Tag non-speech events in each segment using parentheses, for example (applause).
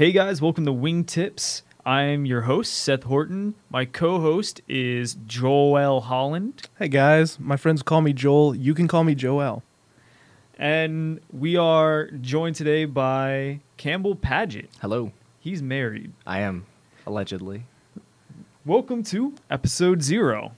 Hey guys, welcome to Wingtips. I'm your host, Seth Horton. My co host is Joel Holland. Hey guys, my friends call me Joel. You can call me Joel. And we are joined today by Campbell Paget. Hello, He's married. I am allegedly. Welcome to episode zero.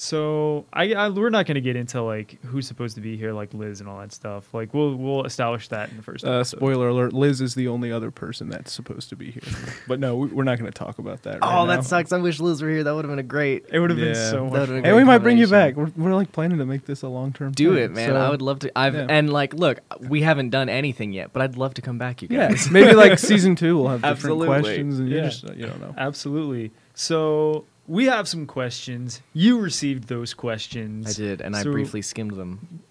So I, I we're not going to get into like who's supposed to be here, like Liz and all that stuff. Like we'll we'll establish that in the first. Uh, spoiler alert: Liz is the only other person that's supposed to be here. (laughs) but no, we- we're not going to talk about that. oh, right that sucks. I wish Liz were here. That would have been a great. It would have been so That much. been Hey, we might bring you back. We're, we're like planning to make this a long term. Do it, man. I would love to. I've yeah. and like, look, we haven't done anything yet, but I'd love to come back, you Yeah, guys. maybe like (laughs) season two we'll have different questions, and you just you don't know. Absolutely. So we have some questions. You received those questions. I did, and I briefly skimmed them.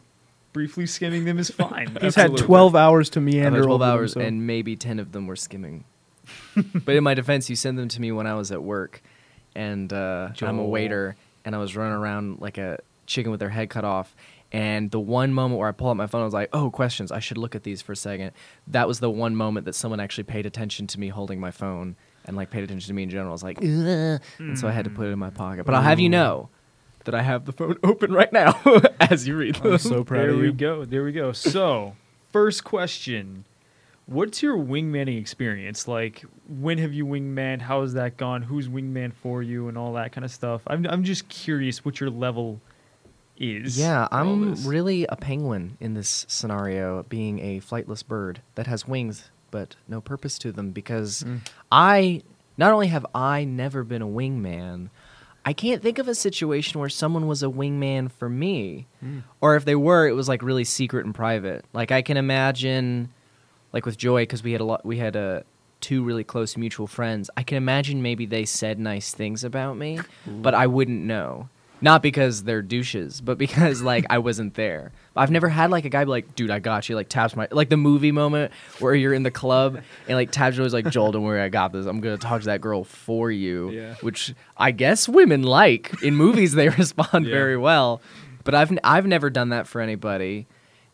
Briefly skimming them is fine. (laughs) He's had twelve hours to meander twelve over them, hours, so- and maybe ten of them were skimming. (laughs) but in my defense, you sent them to me when I was at work, and uh, I'm a waiter, and I was running around like a chicken with their head cut off. And the one moment where I pull out my phone, I was like, "Oh, questions! I should look at these for a second. That was the one moment that someone actually paid attention to me holding my phone and like paid attention to me in general. I was like, mm. Ugh. and so I had to put it in my pocket. But I'll have you mm. know that I have the phone (laughs) open right now (laughs) as you read them. I'm so proud There of we go. There we go. So, first question. What's your wingmanning experience? Like, when have you wingman? How has that gone? Who's wingman for you and all that kind of stuff? I'm, I'm just curious what your level is. Yeah, I'm really a penguin in this scenario, being a flightless bird that has wings but no purpose to them because Mm. I not only have I never been a wingman, I can't think of a situation where someone was a wingman for me. Hmm. Or if they were, it was like really secret and private. Like I can imagine like with Joy cuz we had a lot we had a two really close mutual friends. I can imagine maybe they said nice things about me, but I wouldn't know. Not because they're douches, but because like I wasn't there. I've never had like a guy be like, "Dude, I got you." Like taps my like the movie moment where you're in the club and like taps you always like, "Joel, don't worry, I got this. I'm gonna talk to that girl for you." Yeah. Which I guess women like in movies. They (laughs) respond Yeah. very well, but I've n- I've never done that for anybody,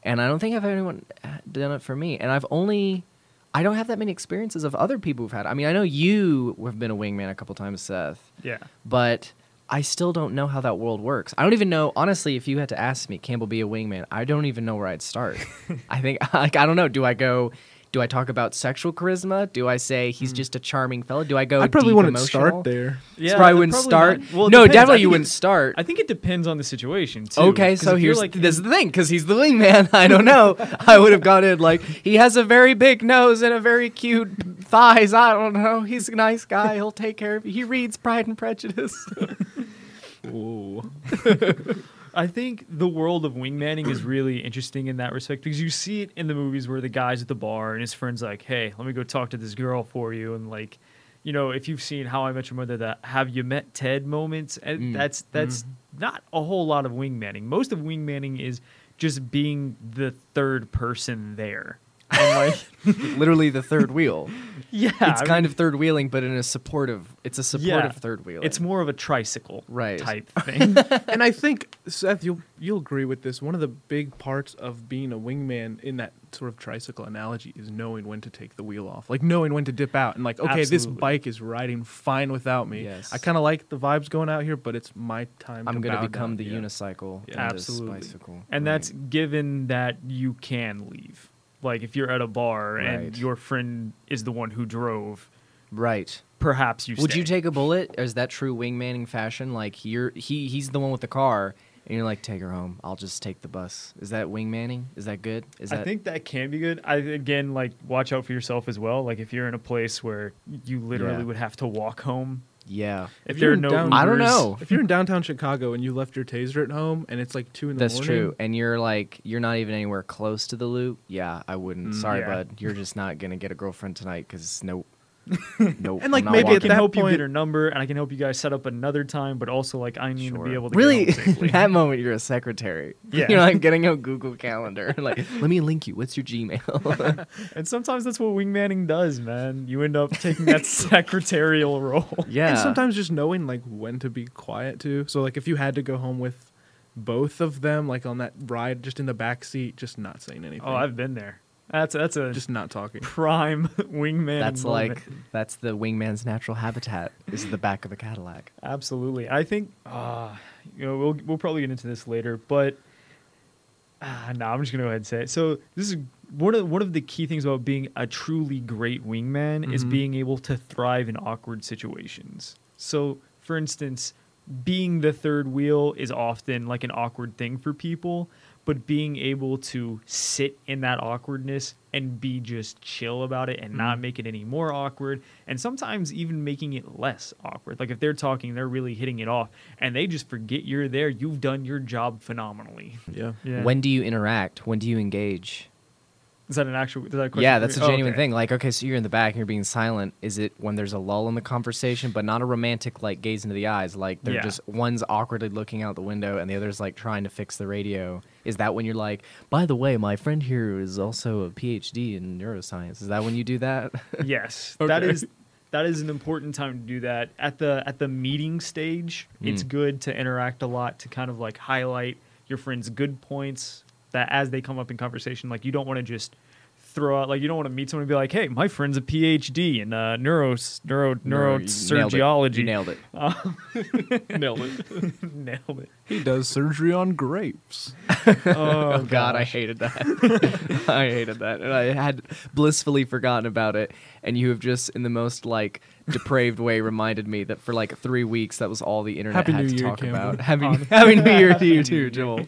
and I don't think I've had anyone uh, done it for me. And I've only I don't have that many experiences of other people who've had. I mean, I know you have been a wingman a couple times, Seth Yeah. but I still don't know how that world works. I don't even know, honestly, if you had to ask me, Campbell be a wingman, I don't even know where I'd start. (laughs) I think, (laughs) like, I don't know. Do I go, do I talk about sexual charisma? Do I say he's hmm. just a charming fellow? Do I go, I probably deep wouldn't emotional? start there. Yeah, probably wouldn't probably start. not. Well, no, depends. Definitely think you wouldn't start. I think it depends on the situation too. Okay, 'Cause so here's like this is the thing, because he's the wingman. I don't know. (laughs) I would have gone in like he has a very big nose and a very cute thighs. I don't know. He's a nice guy. He'll take care of you. He reads Pride and Prejudice. Ooh. (laughs) I think the world of wingmanning is really interesting in that respect because you see it in the movies where the guy's at the bar and his friend's like, "Hey, let me go talk to this girl for you," and like, you know, if you've seen How I Met Your Mother, that "Have you met Ted?" moments, and Mm. that's that's not a whole lot of wingmanning. Most of wingmanning is just being the third person there, and like, (laughs) Literally the third wheel. (laughs) yeah, it's I kind mean, of third wheeling, but in a supportive. It's a supportive Yeah. third wheel. it's more of a tricycle Right. type (laughs) thing. and I think Seth, you'll you'll agree with this. One of the big parts of being a wingman in that sort of tricycle analogy is knowing when to take the wheel off, like knowing when to dip out, and like, okay, this bike is riding fine without me. Yes. I kind of like the vibes going out here, but it's my time. I'm to gonna become down. the Yeah. unicycle. Yeah. Absolutely. This bicycle. And Right. that's given that you can leave. Like if you're at a bar and your friend is the one who drove, right. perhaps you Would stay. you take a bullet? Is that true wingmanning fashion? Like you're he he's the one with the car, and you're like, take her home. I'll just take the bus. Is that wingmanning? Is that good? Is that I think that can be good. I again like watch out for yourself as well. Like if you're in a place where you literally Yeah. would have to walk home. Yeah. If, If there you're are no down- I don't know. If you're in downtown Chicago and you left your taser at home and it's like two in the morning. That's morning, true. And you're like you're not even anywhere close to the loop. Yeah, I wouldn't. Mm, Sorry, yeah. bud. You're just not gonna get a girlfriend tonight because nope. (laughs) nope. And, like, I'm maybe I at can walking. that help you point- get her number and I can help you guys set up another time, but also like I need to be able to really get (laughs) that moment you're a secretary (laughs) Yeah. you're like getting a google calendar like let me link you what's your gmail and sometimes that's what wingmanning does, man. You end up taking that secretarial role. yeah And sometimes just knowing like when to be quiet too. So like if you had to go home with both of them, like on that ride, just in the back seat, just not saying oh, anything. Oh, I've been there. That's that's a Just not talking. prime (laughs) wingman. That's moment. like that's the wingman's natural habitat. Is the back of a Cadillac. Absolutely. I think uh, you know we'll we'll probably get into this later, but uh, no, I'm just gonna go ahead and say it. So this is one of one of the key things about being a truly great wingman is Mhm. being able to thrive in awkward situations. So, for instance, being the third wheel is often like an awkward thing for people, but being able to sit in that awkwardness and be just chill about it and not Mhm. make it any more awkward and sometimes even making it less awkward. Like if they're talking, they're really hitting it off and they just forget you're there, you've done your job phenomenally. Yeah. Yeah. When do you interact? When do you engage? is that an actual is that a question Yeah, that's a me? Oh, genuine okay. thing. Like, okay, so you're in the back and you're being silent. Is it when there's a lull in the conversation, but not a romantic like gaze into the eyes? Like they're Yeah. just one's awkwardly looking out the window and the other's like trying to fix the radio. Is that when you're like, by the way, my friend here is also a PhD in neuroscience? Is that when you do that? (laughs) Yes, that Okay. is that is an important time to do that. At the at the meeting stage, it's Mm. good to interact a lot to kind of like highlight your friends' good points that as they come up in conversation, like you don't want to just throw out like you don't want to meet someone and be like, "Hey, my friend's a PhD in uh, neuro neuro Neuro- nailed it. You nailed it. Nailed it. (laughs) (laughs) Nailed it. He does surgery on grapes. (laughs) Oh, God, I hated that. I hated that, and I had blissfully forgotten about it. And you have just, in the most like depraved way, reminded me that for like three weeks, that was all the internet Happy had New to Year, talk Campbell. about. Happy, Um, Happy New Year to you too, Joel.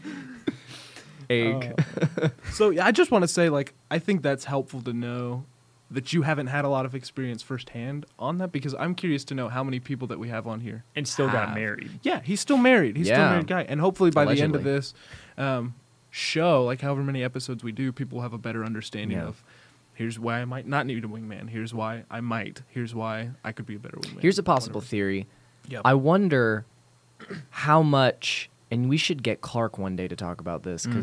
Egg. Oh. So yeah, I just want to say, like, I think that's helpful to know that you haven't had a lot of experience firsthand on that because I'm curious to know how many people that we have on here. and still got married. Yeah, he's still married. He's still Yeah. a married guy, and hopefully by the end of this um, show, like however many episodes we do, people will have a better understanding Yeah. of. Here's why I might not need a wingman. Here's why I might. Here's why I could be a better wingman. Here's a possible Whatever. theory. Yep. I wonder how much, and we should get Clark one day to talk about this Mm.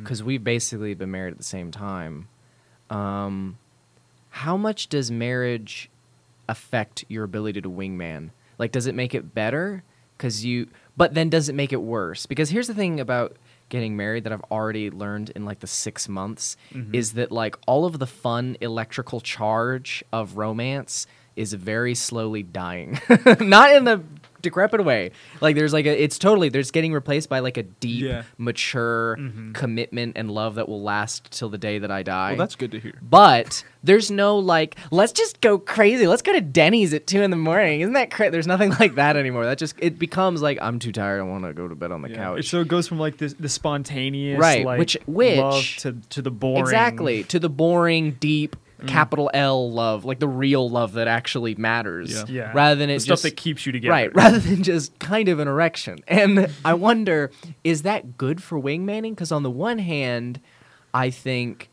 because Mhm. we've basically been married at the same time. Um, how much does marriage affect your ability to wingman? Like, does it make it better? Because you, but then does it make it worse? Because here's the thing about getting married that I've already learned in like the six months Mhm. is that like all of the fun electrical charge of romance is very slowly dying. (laughs) Not in the decrepit way. Like there's like a it's totally there's getting replaced by like a deep, Yeah. mature Mhm. commitment and love that will last till the day that I die. Well, that's good to hear. But there's no like, let's just go crazy. Let's go to Denny's at two in the morning. Isn't that crazy? There's nothing like that anymore. That just it becomes like I'm too tired. I want to go to bed on the Yeah. couch. So it goes from like this the spontaneous Right, like, which- which- to to the boring Exactly to the boring, deep, Mm. capital L love, like the real love that actually matters. Yeah. Yeah. Rather than the it stuff just that keeps you together. right, (laughs) rather than just kind of an erection. And I wonder, is that good for wingmanning? Because on the one hand, I think,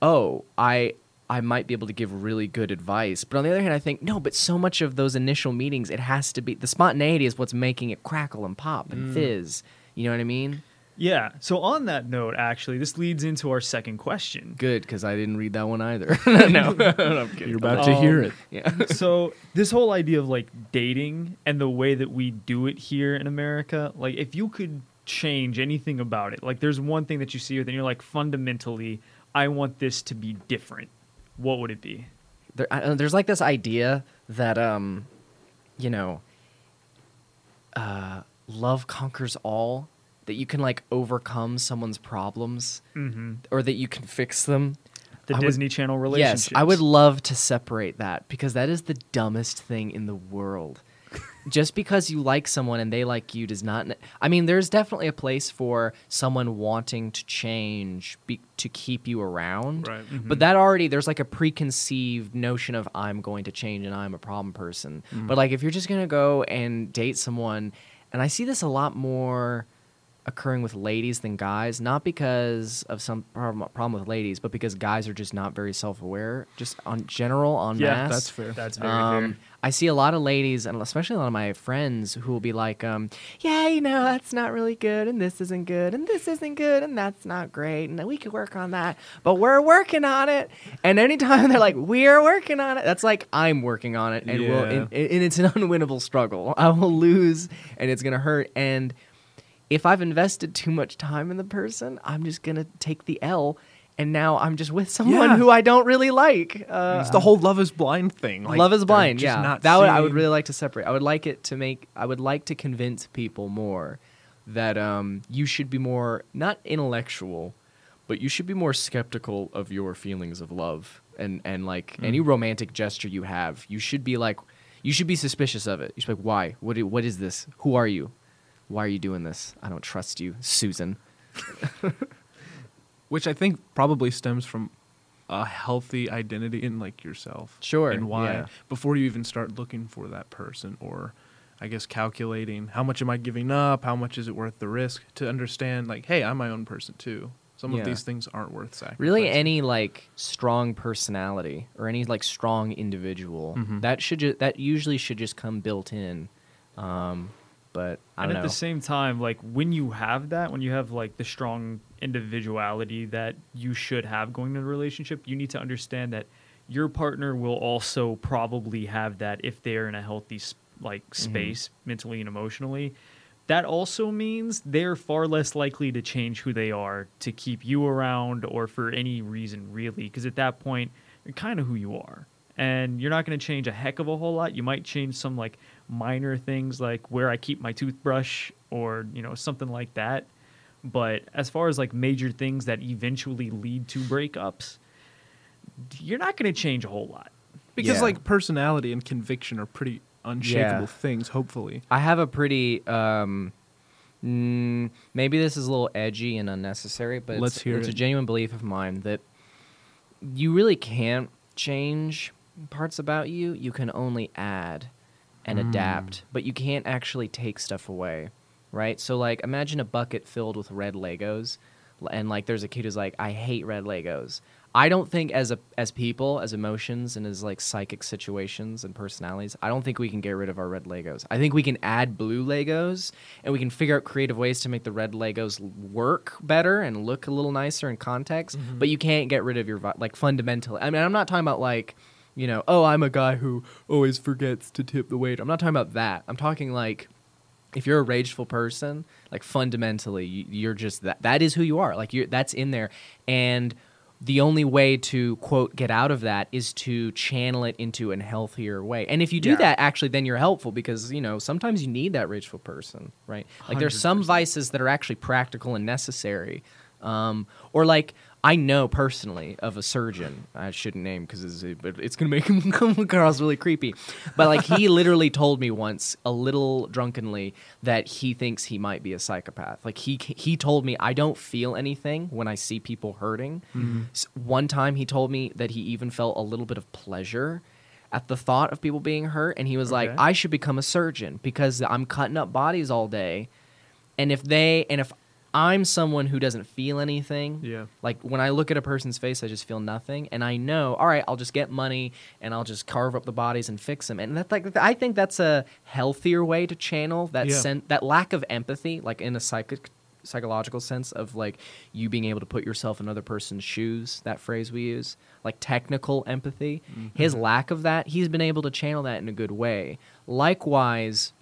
oh, I I might be able to give really good advice, but on the other hand, I think no. But so much of those initial meetings, it has to be the spontaneity is what's making it crackle and pop and Mm. fizz. You know what I mean? Yeah. So on that note, actually, this leads into our second question. Good, because I didn't read that one either. (laughs) no, no, I'm kidding. You're about to hear Um, it. Yeah. (laughs) so this whole idea of like dating and the way that we do it here in America, like if you could change anything about it, like there's one thing that you see with it and you're like fundamentally, I want this to be different. What would it be? there, I, there's like this idea that um you know uh love conquers all that you can like overcome someone's problems Mm-hmm. or that you can fix them The I would- Disney Channel relationship. yes i would love to separate that because that is the dumbest thing in the world (laughs) just because you like someone and they like you does not i mean there's definitely a place for someone wanting to change be, to keep you around Right. but that already there's like a preconceived notion of I'm going to change and I'm a problem person. Mm. But like if you're just gonna go and date someone, and I see this a lot more occurring with ladies than guys, not because of some problem, problem with ladies, but because guys are just not very self-aware, just on general on Yeah, mass. That's fair. That's very Um, fair. I see a lot of ladies, and especially a lot of my friends, who will be like, um, "Yeah, you know, that's not really good, and this isn't good, and this isn't good, and that's not great, and we could work on that, but we're working on it." And anytime (laughs) they're like, "We're working on it," that's like I'm working on it, and we'll, and, and it's an (laughs) unwinnable struggle. I will lose, and it's gonna hurt, and if I've invested too much time in the person, I'm just gonna take the L. and now I'm just with someone Yeah. who I don't really like. Uh, it's the whole love is blind thing. Like, love is blind. Yeah, not that would, I would really like to separate. I would like it to make. I would like to convince people more that um, you should be more not intellectual, but you should be more skeptical of your feelings of love and and like any Mm. romantic gesture you have. You should be like, you should be suspicious of it. You should be like, why? What? What is this? Who are you? Why are you doing this? I don't trust you, Susan. (laughs) which I think probably stems from a healthy identity in like yourself. Sure, And why yeah. before you even start looking for that person or I guess calculating how much am I giving up, how much is it worth the risk to understand like hey, I'm my own person too. Some Yeah. of these things aren't worth sacrificing. really any like strong personality or any like strong individual Mhm. that should ju- that usually should just come built in um but i and at know the same time, like when you have that, when you have like the strong individuality that you should have going into a relationship, you need to understand that your partner will also probably have that if they're in a healthy like Mm-hmm. space mentally and emotionally. That also means they're far less likely to change who they are to keep you around or for any reason really because at that point you're kind of who you are and you're not going to change a heck of a whole lot you might change some like minor things like where i keep my toothbrush or you know something like that but as far as like major things that eventually lead to breakups you're not going to change a whole lot because Yeah. like personality and conviction are pretty unshakable Yeah. things hopefully. i have a pretty um mm, maybe this is a little edgy and unnecessary but Let's it's, hear it's a genuine belief of mine that you really can't change parts about you you can only add and Mm. adapt but you can't actually take stuff away right? So like imagine a bucket filled with red legos and like there's a kid who's like i hate red legos. I don't think as a as people as emotions and as like psychic situations and personalities i don't think we can get rid of our red legos. I think we can add blue legos and we can figure out creative ways to make the red legos work better and look a little nicer in context but you can't get rid of your like fundamentally i mean i'm not talking about like you know oh i'm a guy who always forgets to tip the waiter i'm not talking about that i'm talking like if you're a rageful person, like fundamentally, you- you're just that. That is who you are. Like you, that's in there, and the only way to quote get out of that is to channel it into a healthier way. And if you do Yeah. that, actually, then you're helpful because you know sometimes you need that rageful person, right? Like there's some vices that are actually practical and necessary. Um, or like I know personally of a surgeon. I shouldn't name because it's, but it's gonna make (laughs) him come across really creepy. But like he literally told me once, a little drunkenly, that he thinks he might be a psychopath. Like he he told me I don't feel anything when I see people hurting. Mm-hmm. S- One time he told me that he even felt a little bit of pleasure at the thought of people being hurt, and he was like, I should become a surgeon because I'm cutting up bodies all day and if they and if i'm someone who doesn't feel anything. Yeah. like when i look at a person's face i just feel nothing. And i know all right i'll just get money and i'll just carve up the bodies and fix them and that like i think that's a healthier way to channel that Yeah. sen- that lack of empathy like in a psychic psychological sense of like you being able to put yourself in another person's shoes that phrase we use like technical empathy. Mm-hmm. His lack of that he's been able to channel that in a good way. Likewise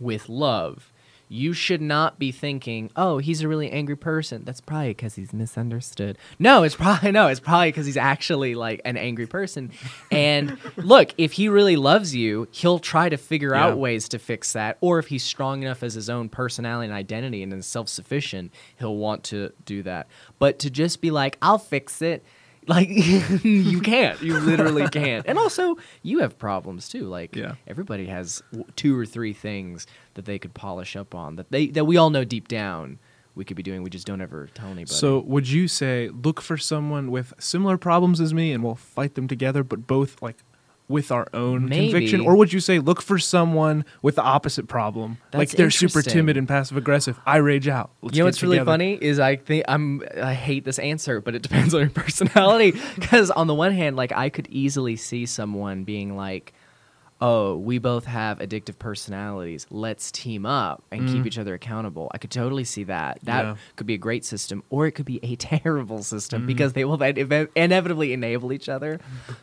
with love, you should not be thinking, "Oh, he's a really angry person." That's probably because he's misunderstood. No, it's probably (laughs) no, it's probably because he's actually like an angry person. And (laughs) look, if he really loves you, he'll try to figure Yeah. out ways to fix that. Or if he's strong enough as his own personality and identity and is self-sufficient, he'll want to do that. But to just be like, "I'll fix it." Like (laughs) you can't, you literally (laughs) can't. And also, you have problems too. Like Yeah. everybody has two or three things that they could polish up on that they that we all know deep down we could be doing. We just don't ever tell anybody. So would you say look for someone with similar problems as me and we'll fight them together, but both like with our own conviction? Or would you say look for someone with the opposite problem? like they're super timid and passive aggressive. I rage out. Let's you know what's really funny is I think I'm I hate this answer, but it (laughs) depends on your personality. Because on the one hand, like I could easily see someone being like, "Oh, we both have addictive personalities. Let's team up and keep Mm. each other accountable." I could totally see that. That Yeah. could be a great system, or it could be a (laughs) terrible system Mm. because they will then ive- inevitably enable each other.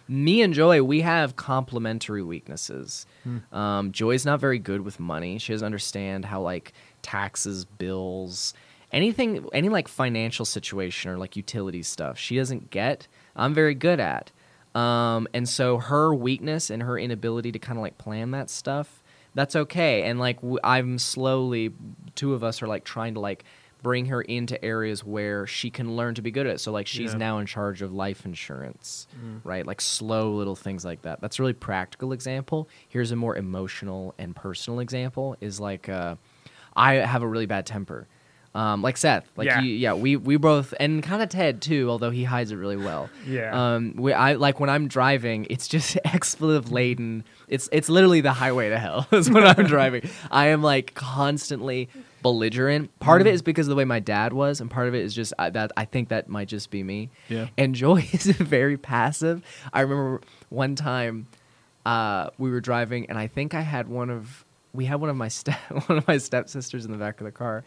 Me and Joy, we have complementary weaknesses. Hmm. Um, Joy's not very good with money. She doesn't understand how like taxes, bills, anything any like financial situation or like utility stuff she doesn't get i'm very good at um, and so her weakness and her inability to kind of like plan that stuff that's okay. And like w- i'm slowly two of us are like trying to like bring her into areas where she can learn to be good at. It so like she's Yeah. now in charge of life insurance Mm. right? Like slow little things like that. That's a really practical example. Here's a more emotional and personal example is like uh, i have a really bad temper um, like Seth, like Yeah. you, yeah, we we both, and kind of Ted too, although he hides it really well. Yeah. Um, we, I like when I'm driving, it's just (laughs) expletive laden. It's it's literally the highway to hell (laughs) is when I'm driving. I am like constantly belligerent. Part of it is because of the way my dad was, and part of it is just uh, that I think that might just be me. Yeah. And Joy (laughs) is very passive. I remember one time uh, we were driving, and I think I had one of we had one of my step one of my stepsisters in the back of the car.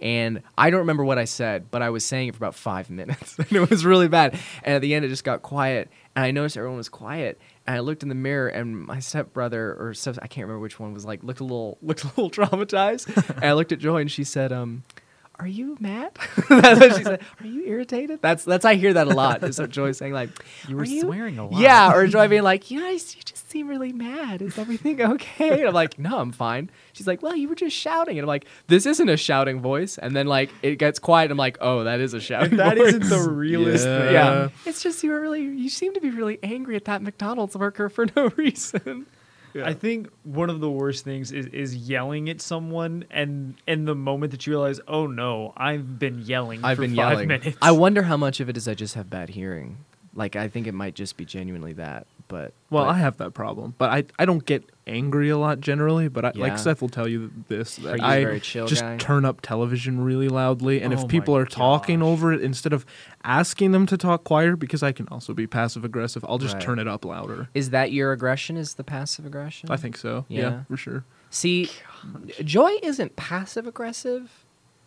And I don't remember what I said, but I was saying it for about five minutes. (laughs) and it was really bad. And at the end, it just got quiet. And I noticed everyone was quiet. And I looked in the mirror, and my stepbrother or step, I can't remember which one was like looked a little (laughs) looked a little traumatized. (laughs) and I looked at Joy, and she said, um, "Are you mad?" (laughs) that's what she said. Are you irritated? That's that's I hear that a lot. Is what Joy's saying like, You were "Are swearing a lot." Yeah, or Joy being like, "You you just seem really mad. Is everything (laughs) okay?" And I'm like, "No, I'm fine." She's like, "Well, you were just shouting," and I'm like, "This isn't a shouting voice." And then like it gets quiet. I'm like, "Oh, that is a shouting (laughs) That voice." isn't the realest Yeah. thing. yeah. It's just you were really you seem to be really angry at that McDonald's worker for no reason. I think one of the worst things is, is yelling at someone, and in the moment that you realize, oh no, I've been yelling. I've for been five yelling. Minutes. I wonder how much of it is I just have bad hearing. Like I think it might just be genuinely that. But Well, but- I have that problem, but I I don't get angry a lot generally. But I, Yeah. like Seth will tell you this that you I very chill just guy? turn up television really loudly, and Oh if people are talking gosh. over it instead of asking them to talk quieter, because I can also be passive aggressive, I'll just Right. turn it up louder. is that your aggression? Is the passive aggression? I think so. Yeah, Yeah. for sure. See, Joy isn't passive aggressive.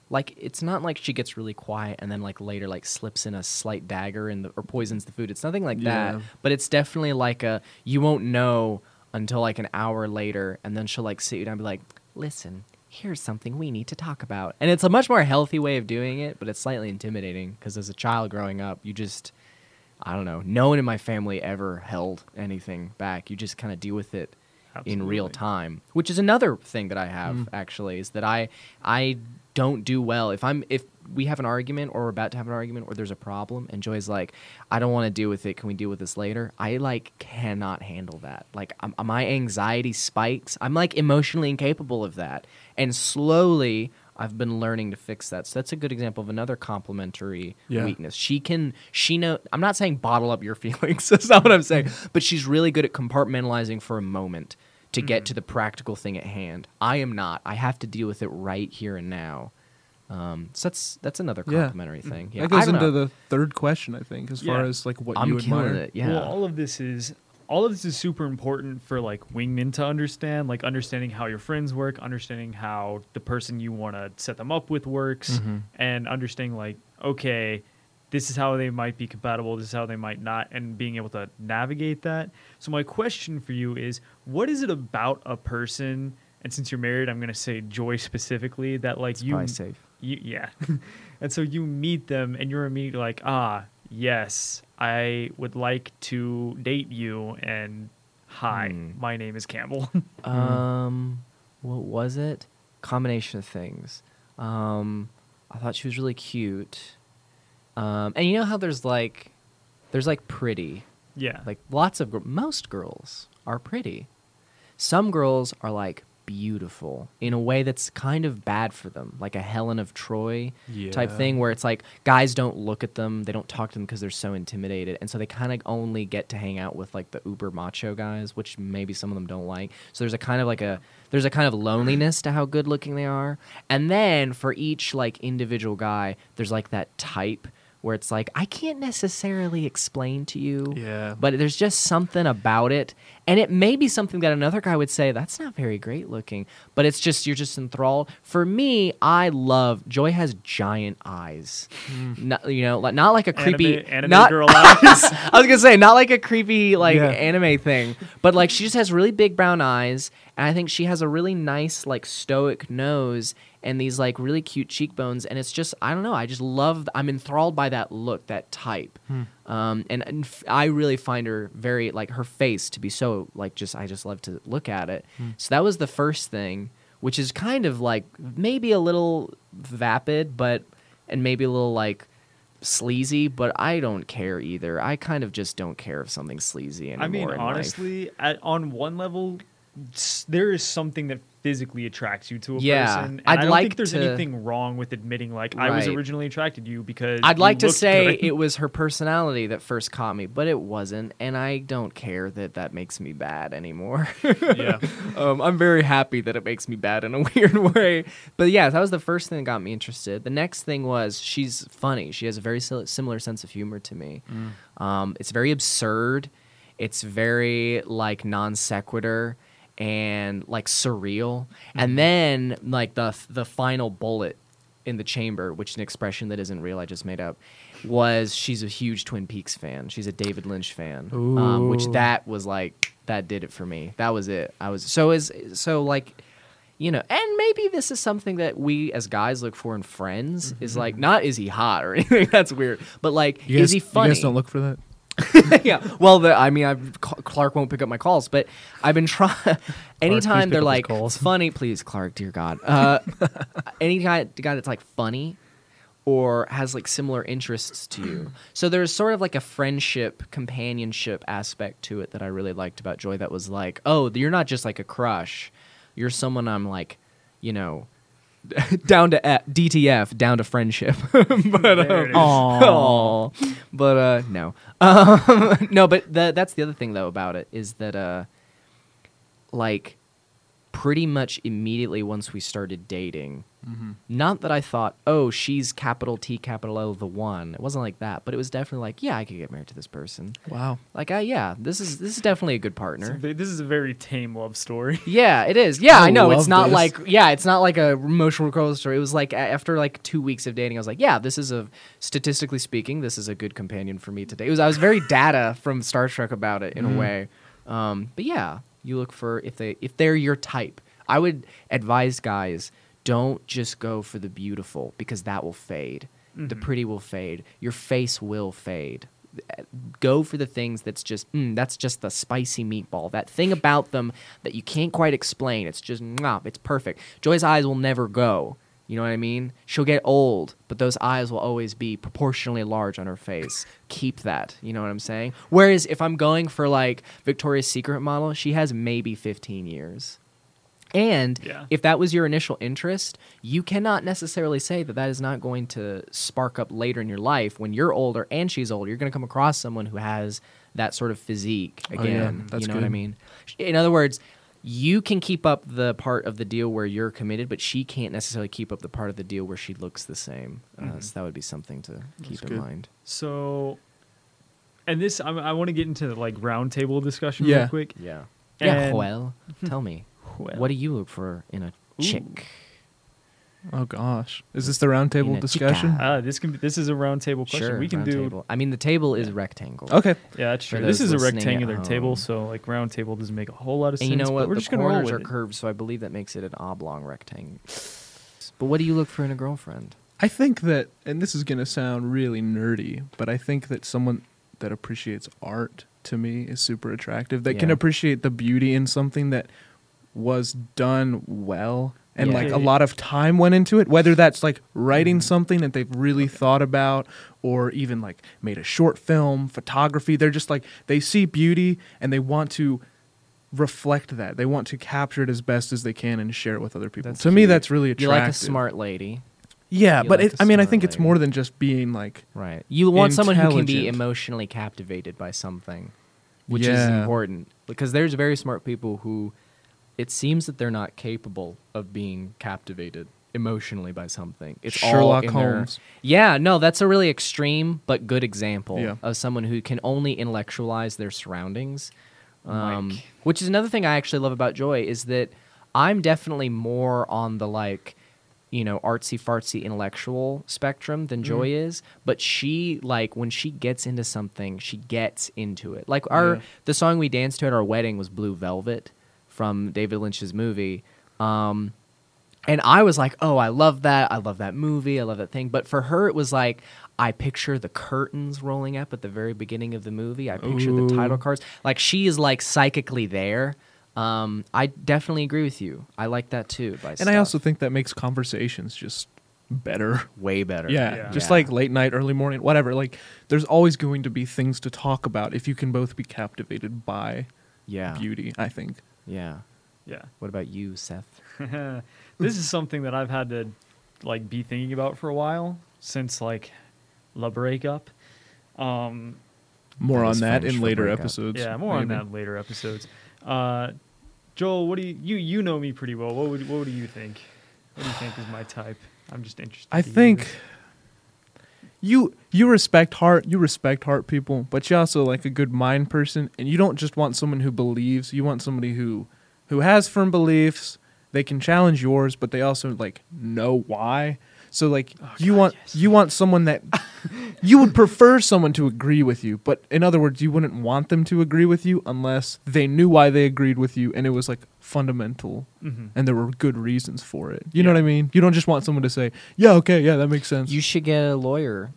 Like it's not like she gets really quiet and then like later like slips in a slight dagger in the or poisons the food. It's nothing like that. But it's definitely like a you won't know until like an hour later and then she'll like sit you down and be like, "Listen, here's something we need to talk about." And it's a much more healthy way of doing it, but it's slightly intimidating because as a child growing up, you just I don't know. No one in my family ever held anything back. You just kind of deal with it in real time, which is another thing that I have Mm. actually is that I I don't do well. If I'm if we have an argument or we're about to have an argument or there's a problem and Joy's like I don't want to deal with it. Can we deal with this later? I like cannot handle that. Like i my anxiety spikes. I'm like emotionally incapable of that. And slowly I've been learning to fix that. So that's a good example of another complementary Yeah. weakness. She can she know I'm not saying bottle up your (laughs) feelings that's not what I'm saying but she's really good at compartmentalizing for a moment to get to the practical thing at hand. I am not. I have to deal with it right here and now. Um, so that's that's another Yeah. complementary thing. Yeah, that goes into know. the third question, I think, as far as like what I'm you admire. it. Yeah. Well, all of this is all of this is super important for like wingmen to understand, like understanding how your friends work, understanding how the person you want to set them up with works, Mhm. and understanding like okay, this is how they might be compatible, this is how they might not, and being able to navigate that. So my question for you is, what is it about a person? And since you're married, I'm gonna say Joy specifically that like It's you probably safe. you, yeah. (laughs) and so you meet them and you're immediately like, ah, yes, I would like to date you. And hi, Hmm. my name is Campbell. (laughs) Um, what was it? Combination of things. Um, I thought she was really cute. Um, and you know how there's like, there's like pretty. yeah. Like lots of most girls are pretty. Some girls are like beautiful in a way that's kind of bad for them, like a Helen of Troy type thing, where it's like guys don't look at them, they don't talk to them because they're so intimidated, and so they kind of only get to hang out with like the uber macho guys, which maybe some of them don't like. So there's a kind of like a there's a kind of loneliness to how good looking they are, and then for each like individual guy, there's like that type where it's like I can't necessarily explain to you Yeah. but there's just something about it And it may be something that another guy would say, that's not very great looking, but it's just, you're just enthralled. For me, I love, Joy has giant eyes. Hmm. Not, you know, like, not like a creepy, Anime, anime not, girl eyes. (laughs) I was gonna say not like a creepy like Yeah. anime thing, but like she just has really big brown eyes, and I think she has a really nice like stoic nose and these like really cute cheekbones, and it's just I don't know, I just love, I'm enthralled by that look, that type, um, and, and f- I really find her very like her face to be so like just I just love to look at it. So that was the first thing, which is kind of like maybe a little vapid, but and maybe a little like sleazy, but I don't care either. I kind of just don't care if something's sleazy anymore. I mean, honestly, at, on one level, there is something that physically attracts you to a Yeah, person. And I'd I don't like think there's to- anything wrong with admitting like I was originally attracted to you because I'd like to say good. it was (laughs) her personality that first caught me, but it wasn't, and I don't care that that makes me bad anymore. yeah. (laughs) um, I'm very happy that it makes me bad in a (laughs) weird way. But yeah, that was the first thing that got me interested. The next thing was she's funny. She has a very similar sense of humor to me. Um, it's very absurd. It's very like non sequitur and like surreal. And then like the the final bullet in the chamber, which is an expression that isn't real, I just made up, was she's a huge Twin Peaks fan. She's a David Lynch fan, um, which that was like that did it for me. That was it. I was so is so like. You know, and maybe this is something that we as guys look for in friends. Is like not is he hot or (laughs) anything? That's weird. But like, guys, is he funny? You guys don't look for that. (laughs) yeah. Well, the, I mean, I've, Clark won't pick up my calls, but I've been trying. (laughs) anytime they're like calls. (laughs) funny, please, Clark, dear God. Uh, any guy, guy that's like funny or has like similar interests to you. So there's sort of like a friendship, companionship aspect to it that I really liked about Joy. That was like, oh, you're not just like a crush. You're someone I'm like, you know. (laughs) down to F- DTF, down to friendship, (laughs) but um, it is. (laughs) Aw. But uh no. Um, no, but the, that's the other thing though about it is that uh like pretty much immediately once we started dating, not that I thought, "Oh, she's capital T capital L the one." It wasn't like that, but it was definitely like, "Yeah, I could get married to this person." Wow. Like, I yeah, this is this is definitely a good It's a partner. this is a very tame love story. (laughs) Yeah, it is. Yeah, I I, know. It's not this. like yeah, it's not like a emotional roller story. It was like after like two weeks of dating, I was like, yeah, this is a statistically speaking, this is a good companion for me today. It was I was very data from Star Trek about it in Mhm. a way. Um, but yeah, you look for if they if they're your type. I would advise guys don't just go for the beautiful because that will fade. The Mhm. pretty will fade. Your face will fade go for the things that's just mm, that's just the spicy meatball that thing about them that you can't quite explain it's just mwah, it's perfect joy's eyes will never go you know what i mean she'll get old but those eyes will always be proportionally large on her face keep that you know what i'm saying whereas if i'm going for like victoria's secret model she has maybe 15 years and Yeah. if that was your initial interest, you cannot necessarily say that that is not going to spark up later in your life when you're older and she's older. You're going to come across someone who has that sort of physique Oh, yeah. again. That's you know what I mean? In other words, you can keep up the part of the deal where you're committed, but she can't necessarily keep up the part of the deal where she looks the same. Uh, Mhm. so that would be something to keep in mind. So, and this I, I want to get into the, like roundtable discussion Yeah. real quick. Yeah. Yeah, well, (laughs) tell me, Well, what do you look for in a chick? Oh gosh. Is this the roundtable discussion? chica. Ah, this can be, this is a roundtable question. Sure, we can round do. table. I mean, the table is Yeah. rectangle. Okay. Yeah, that's true. This is a listening rectangular table, so like roundtable doesn't make a whole lot of And sense. you know but what? We're the just gonna roll corners with are it. curved, so I believe that makes it an oblong rectangle. But what do you look for in a girlfriend? I think that, and this is going to sound really nerdy, but I think that someone that appreciates art to me is super attractive. That can appreciate the beauty in something that was done well and Yeah. like a lot of time went into it whether that's like writing mm-hmm. something that they've really thought about or even like made a short film photography they're just like they see beauty and they want to reflect that. They want to capture it as best as they can and share it with other people. That's to me that's really attractive like a smart lady, yeah, You but like it, I mean, I think it's more than just being like, right? You want someone who can be emotionally captivated by something, which is important because there's very smart people who it seems that they're not capable of being captivated emotionally by something. It's all Sherlock their- Holmes. Yeah, no, that's a really extreme but good example Yeah. of someone who can only intellectualize their surroundings. Um, which is another thing I actually love about Joy is that I'm definitely more on the like, you know, artsy fartsy intellectual spectrum than Joy is. But she like when she gets into something, she gets into it. Like our Yeah. the song we danced to at our wedding was Blue Velvet from David Lynch's movie. Um, and I was like, oh, I love that. I love that movie. I love that thing. But for her, it was like, I picture the curtains rolling up at the very beginning of the movie. I picture the title cards. Like she is like psychically there. Um, I definitely agree with you. I like that too. By And I also think that makes conversations just better. way better. Yeah, Yeah. just Yeah. like late night, early morning, whatever. Like, there's always going to be things to talk about if you can both be captivated by yeah, beauty. I think. Yeah. Yeah. What about you, Seth? (laughs) this is something that I've had to like be thinking about for a while since like the breakup. Um, More That on that French in later breakup. episodes. yeah, more on that in later episodes. Uh, Joel, what do you you you know me pretty well? What would what do you think? What do you think is my type? I'm just interested. I to hear think this. You you respect heart, you respect heart people, but you also like a good mind person, and you don't just want someone who believes. You want somebody who who has firm beliefs. They can challenge yours, but they also like know why. So like Oh, you God, want yes. you want someone that (laughs) you would prefer someone to agree with you, but in other words, you wouldn't want them to agree with you unless they knew why they agreed with you and it was like fundamental Mhm. and there were good reasons for it. You know what I mean? You don't just want someone to say, "Yeah, okay, yeah, that makes sense." You should get a lawyer.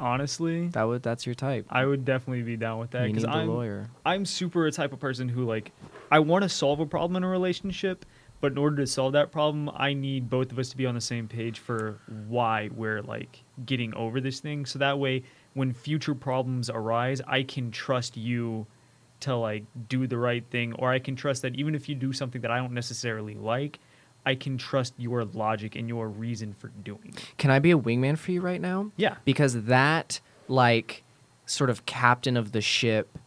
honestly, That would that's your type. I would definitely be down with that because need a I'm lawyer. I'm super a type of person who like I want to solve a problem in a relationship, but in order to solve that problem, I need both of us to be on the same page for why we're like getting over this thing. So that way, when future problems arise, I can trust you to like do the right thing, or I can trust that even if you do something that I don't necessarily like, I can trust your logic and your reason for doing it. Can I be a wingman for you right now? Yeah. because that like sort of captain of the ship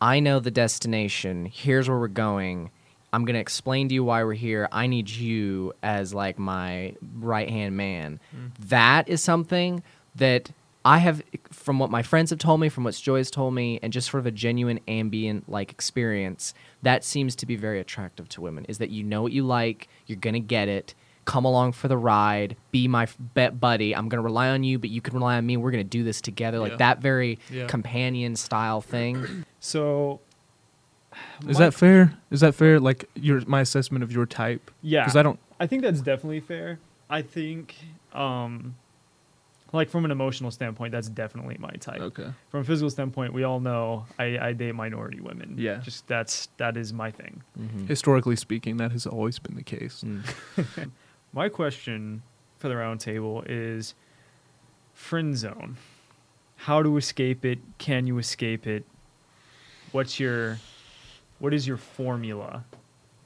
i know the destination here's where we're going i'm going to explain to you why we're here i need you as like my right hand man mm. that is something that i have from what my friends have told me from what joy has told me and just sort of a genuine ambient like experience that seems to be very attractive to women is that you know what you like you're going to get it come along for the ride, be my bet buddy. I'm gonna rely on you, but you can rely on me. We're gonna do this together, like Yeah. that very Yeah. companion style thing. So Is my- that fair? Is that fair? Like your my assessment of your type? Yeah. Because I don't. I think that's definitely fair. I think, um, like from an emotional standpoint, that's definitely my type. Okay. From a physical standpoint, we all know I, I date minority women. Yeah. Just that's that is my thing. Mhm. Historically speaking, that has always been the case. Mm. (laughs) My question for the roundtable is friend zone. How to escape it? Can you escape it? What's your what is your formula,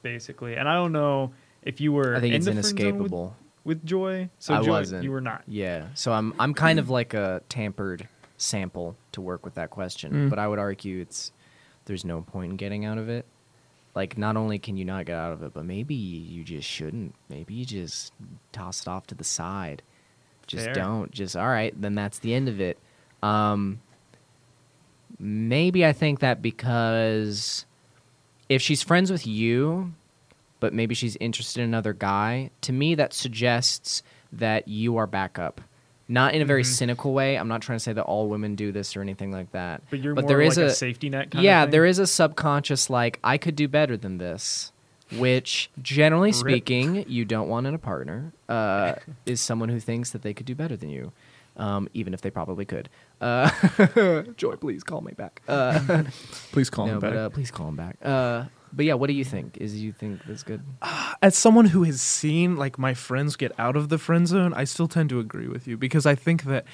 basically? And I don't know if you were I think in it's the friend with- inescapable. with Joy. So I Joy, wasn't. you were not. Yeah, so I'm I'm kind of like a tampered sample to work with that question, Mm. but I would argue it's there's no point in getting out of it. Like, not only can you not get out of it, but maybe you just shouldn't. Maybe you just toss it off to the side. Just Fair. don't. Just all right. Then that's the end of it. Um, maybe I think that because if she's friends with you, but maybe she's interested in another guy, to me that suggests that you are backup. Not in a very Mhm. cynical way. I'm not trying to say that all women do this or anything like that. But you're But more there is like a, a- safety net kind yeah, of thing? there is a subconscious like I could do better than this, which generally speaking, you don't want in a partner. Uh, (laughs) is someone who thinks that they could do better than you, um, even if they probably could. Uh, (laughs) Joy, please call me back. Uh, (laughs) Please call no, him back. but uh, please call him back. Uh, but yeah, what do you think? Is you think that's good? As someone who has seen like my friends get out of the friend zone, I still tend to agree with you because I think that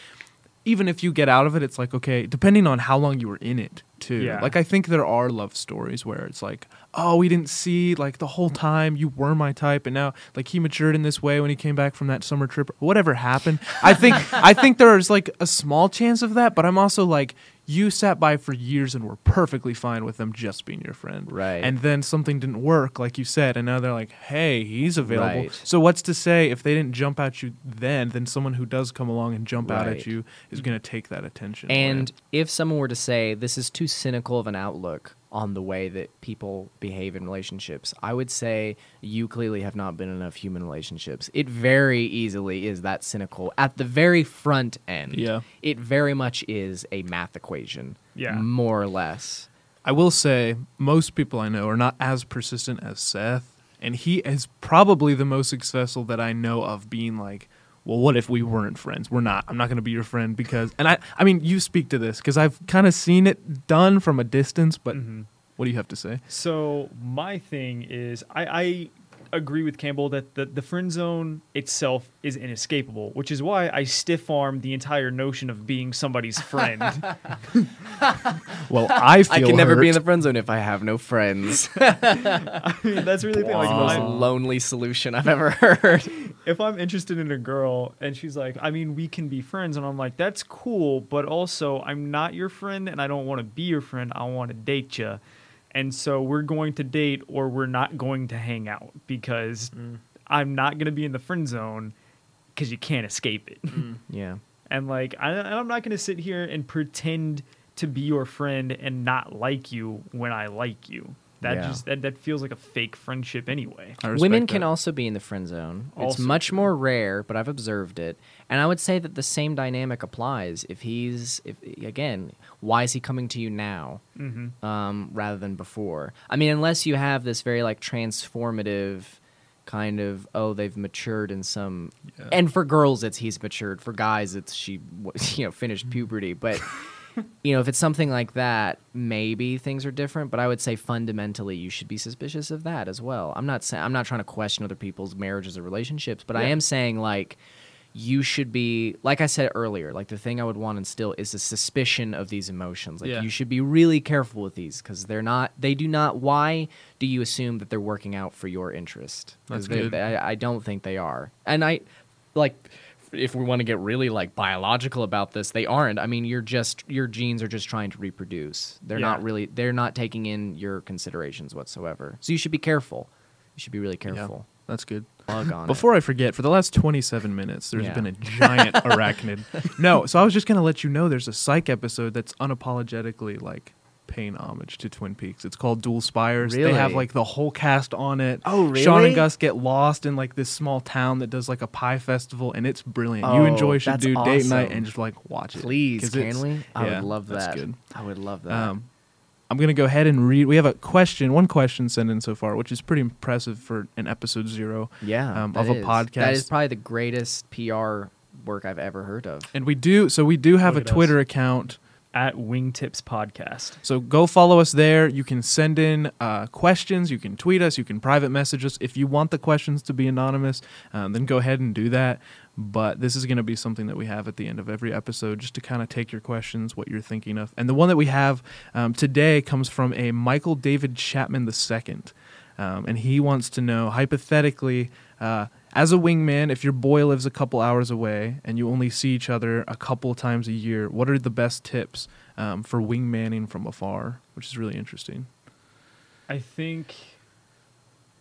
even if you get out of it, it's like okay, depending on how long you were in it too. Yeah. Like I think there are love stories where it's like, oh, we didn't see like the whole time you were my type, and now like he matured in this way when he came back from that summer trip. Whatever happened, I think I think there is like a small chance of that, but I'm also like. You sat by for years and were perfectly fine with them just being your friend. Right. And then something didn't work, like you said, and now they're like, hey, he's available. Right. So what's to say if they didn't jump at you then, then someone who does come along and jump out at you is going to take that attention. And away. if someone were to say this is too cynical of an outlook on the way that people behave in relationships. I would say you clearly have not been in enough human relationships. It very easily is that cynical at the very front end. Yeah. It very much is a math equation. Yeah. More or less. I will say most people I know are not as persistent as Seth, and he is probably the most successful that I know of being like, well, what if we weren't friends? We're not. I'm not going to be your friend because, and I, I mean, you speak to this because I've kind of seen it done from a distance. But Mhm. what do you have to say? So my thing is, I, I agree with Campbell that the, the friend zone itself is inescapable, which is why I stiff arm the entire notion of being somebody's friend. (laughs) Well, I feel I can never be in the friend zone if I have no friends. (laughs) I mean, that's really the. Like, the most my- lonely solution I've ever heard. (laughs) if I'm interested in a girl and she's like, I mean, we can be friends, and I'm like, that's cool, but also I'm not your friend, and I don't want to be your friend. I want to date you, and so we're going to date, or we're not going to hang out because mm. I'm not going to be in the friend zone because you can't escape it. Mm. yeah. and like, I, I'm not going to sit here and pretend to be your friend and not like you when I like you. That Yeah. just that, that feels like a fake friendship anyway. Women can that. also be in the friend zone. It's much true. more rare, but I've observed it. And I would say that the same dynamic applies. If he's, if again, why is he coming to you now Mm-hmm. um, rather than before? I mean, unless you have this very like transformative kind of oh they've matured in some Yeah. and for girls it's he's matured for guys it's she (laughs) you know finished puberty but (laughs) you know if it's something like that maybe things are different but i would say fundamentally you should be suspicious of that as well i'm not saying i'm not trying to question other people's marriages or relationships but i am saying like you should be like i said earlier like the thing i would want instill is a suspicion of these emotions like Yeah. you should be really careful with these because they're not they do not why do you assume that they're working out for your interest? That's they- good. they- I, I don't think they are and i like if we want to get really like biological about this they aren't i mean you're just your genes are just trying to reproduce they're not really they're not taking in your considerations whatsoever so you should be careful you should be really Yeah, careful that's good. Plug on it. Before I forget, for the last 27 minutes, there's Yeah. been a giant (laughs) arachnid. No, so I was just going to let you know there's a psych episode that's unapologetically like paying homage to Twin Peaks. It's called Dual Spires. They have like the whole cast on it. Oh, really? Shawn and Gus get lost in like this small town that does like a pie festival, and it's brilliant. you Oh, and Joy should do date night and just like watch it. please can we i yeah, would love that That's good. i would love that Um, I'm gonna go ahead and read. We have a question, one question sent in so far, which is pretty impressive for an episode zero. yeah um, of a is. podcast. That is probably the greatest pr work i've ever heard of And we do so. We do have Look a at us. Twitter account. At Wingtips Podcast. So go follow us there. You can send in uh, questions. You can tweet us. You can private message us. If you want the questions to be anonymous, um, then go ahead and do that. But this is going to be something that we have at the end of every episode just to kind of take your questions, what you're thinking of. And the one that we have um, today comes from a Michael David Chapman II. Um, and he wants to know, hypothetically, uh, as a wingman, if your boy lives a couple hours away and you only see each other a couple times a year, what are the best tips um, for wingmanning from afar? Which is really interesting. I think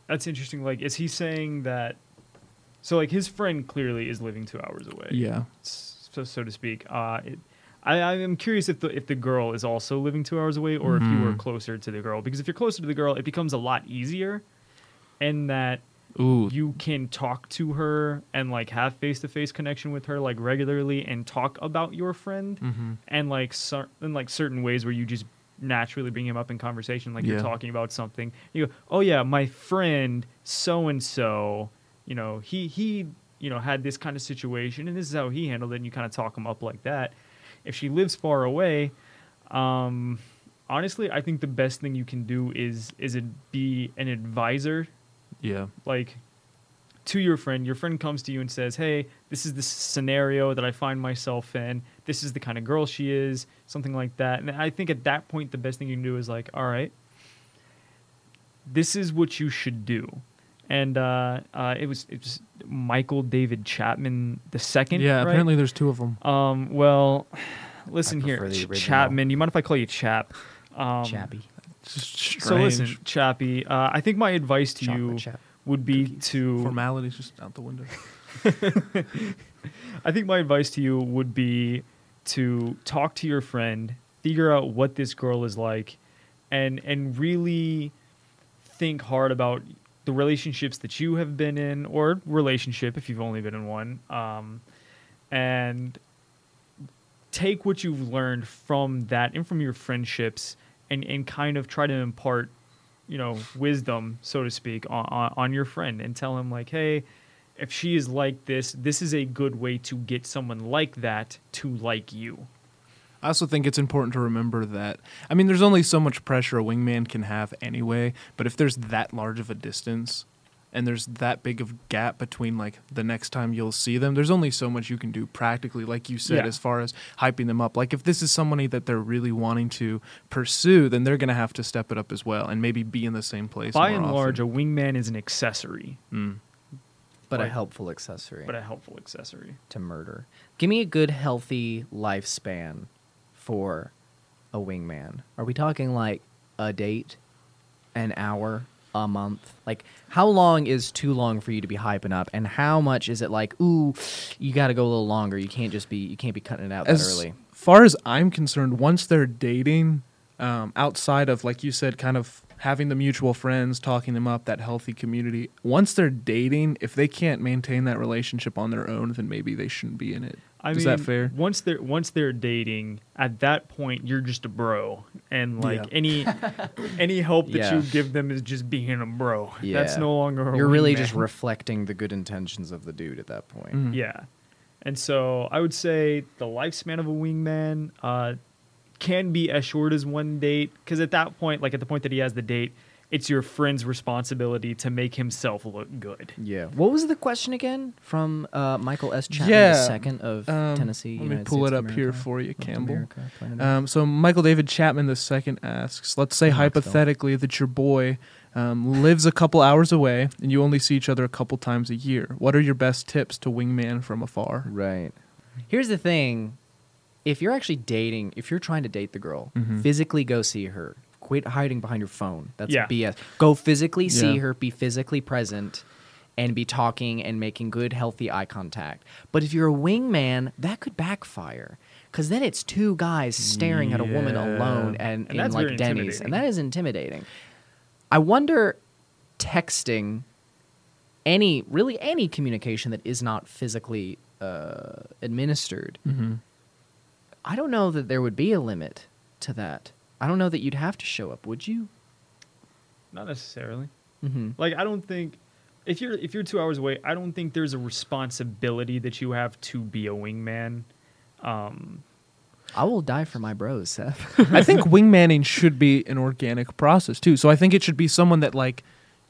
that's interesting. Like, is he saying that? So, like, his friend clearly is living two hours away. Yeah. so so to speak. Uh, it, I I am curious if the if the girl is also living two hours away, or if you were Mhm. closer to the girl. Because if you're closer to the girl, it becomes a lot easier, and that Ooh. you can talk to her and like have face to face connection with her like regularly and talk about your friend hmm and like cer- in like certain ways where you just naturally bring him up in conversation like Yeah. you're talking about something you go oh yeah my friend so and so you know he he you know had this kind of situation and this is how he handled it and you kind of talk him up like that if she lives far away um honestly i think the best thing you can do is is it be an advisor Yeah. like to your friend your friend comes to you and says hey this is the scenario that i find myself in this is the kind of girl she is something like that and i think at that point the best thing you can do is like all right this is what you should do and uh, uh, it was it was michael david chapman the second Yeah. right? Apparently, there's two of them. um well (sighs) listen here prefer the Ch- chapman you mind if i call you chap um, chappy Just strange. So listen chappy uh, i think my advice to Chocolate you chap. would be Cookies. to formalities just out the window. (laughs) I think my advice to you would be to talk to your friend, figure out what this girl is like, and and really think hard about the relationships that you have been in or relationship if you've only been in one um, and take what you've learned from that and from your friendships and, and kind of try to impart you know wisdom so to speak on, on, on your friend and tell him like hey if she is like this this is a good way to get someone like that to like you. I also think it's important to remember that I mean there's only so much pressure a wingman can have anyway, but if there's that large of a distance and there's that big of gap between like the next time you'll see them, there's only so much you can do practically like you said Yeah. as far as hyping them up. Like if this is somebody that they're really wanting to pursue, then they're going to have to step it up as well and maybe be in the same place. by more and large a wingman is an accessory Mm. but a helpful accessory but a helpful accessory to murder. Give me a good, healthy lifespan for a wingman. Are we talking like a date, an hour, a month? Like, how long is too long for you to be hyping up, and how much is it like, ooh, you got to go a little longer. You can't just be, you can't be cutting it out that early. as early. far as I'm concerned, once they're dating, um, outside of like you said, kind of having the mutual friends, talking them up, that healthy community. Once they're dating, if they can't maintain that relationship on their own, then maybe they shouldn't be in it. I Is mean, that fair? Once they're once they're dating, at that point you're just a bro, and like Yeah. any (laughs) any help that Yeah. you give them is just being a bro. Yeah. That's no longer. A You're really wingman. just reflecting the good intentions of the dude at that point. Mhm. yeah, and so I would say the lifespan of a wingman uh, can be as short as one date, because at that point, like at the point that he has the date, it's your friend's responsibility to make himself look good. Yeah. What was the question again from uh, Michael S. Chapman Yeah, the second of Um, Tennessee? Let me United pull States it of up here for you, Campbell. America. Um, so Michael David Chapman II asks, let's say Knoxville. hypothetically that your boy um, lives a couple hours away and you only see each other a couple times a year. What are your best tips to wingman from afar? Right. Here's the thing: if you're actually dating, if you're trying to date the girl, Mhm. physically go see her. Quit hiding behind your phone. That's Yeah. BS. Go physically see Yeah. her. Be physically present. And be talking and making good, healthy eye contact. But if you're a wingman, that could backfire. Because then it's two guys staring at a woman alone and, And in like very Denny's. And that is intimidating. I wonder texting any really any communication that is not physically uh, administered Mm-hmm. i don't know that there would be a limit to that i don't know that you'd have to show up would you Not necessarily. mm-hmm. Like I don't think if you're if you're two hours away, I don't think there's a responsibility that you have to be a wingman. Um, i will die for my bros seth I think (laughs) wingmanning should be an organic process too. So I think it should be someone that like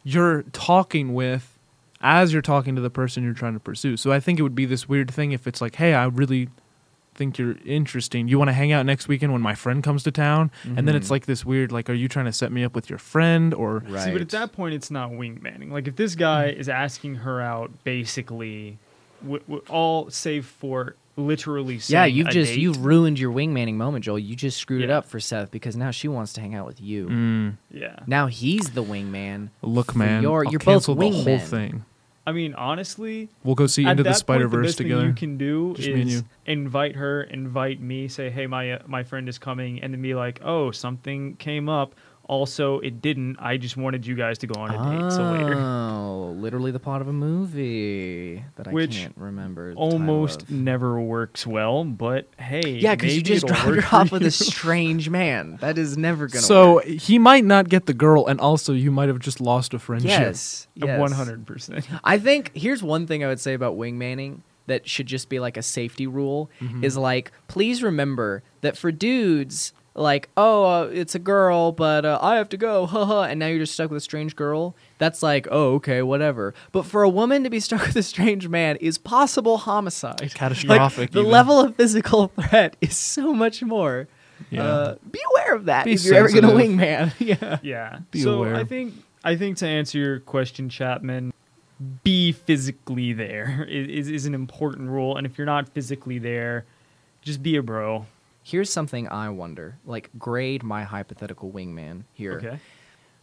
you're talking with as you're talking to the person you're trying to pursue. So I think it would be this weird thing if it's like, "Hey, I really think you're interesting. You want to hang out next weekend when my friend comes to town?" And then it's Mhm. like this weird like, "Are you trying to set me up with your friend or right See, but at that point, it's not wingmanning. Like if this guy is asking her out, basically, w- w- all save for literally. yeah you've just date. you've ruined your wingmanning moment joel you just screwed it up for seth because now she wants to hang out with you Mm, Yeah. now he's the wingman look, man, your- I'll you're both cancel the whole wingmen. thing. I mean, honestly, We'll go see Into the Spider Verse together. thing you can do Just is you. invite her, invite me, say, "Hey, my uh, my friend is coming," and then be like, "Oh, something came up. Also, it didn't. I just wanted you guys to go on a date. So later." Literally the plot of a movie that i Which can't remember the title Almost of. never works well, but hey, Yeah, because you maybe just it'll dropped work (laughs) her for off with you. a strange man. That is never gonna So work. he might not get the girl, and also you might have just lost a friendship. Yes, yes. One hundred percent. I think here's one thing I would say about wingmanning that should just be like a safety rule Mm-hmm. is like please remember that for dudes like oh uh, it's a girl but uh, I have to go (laughs) haha and now you're just stuck with a strange girl that's like oh okay whatever but for a woman to be (laughs) stuck with a strange man is possible homicide (laughs) Like, Catastrophic. the even. level of physical threat is so much more Yeah. uh, be aware of that Be if you're ever gonna sensitive. wingman yeah Yeah. Be so aware. I think I think to answer your question, Chapman, be physically there is is an important rule, and if you're not physically there, just be a bro. Here's something I wonder. Like, grade my hypothetical wingman here. Okay.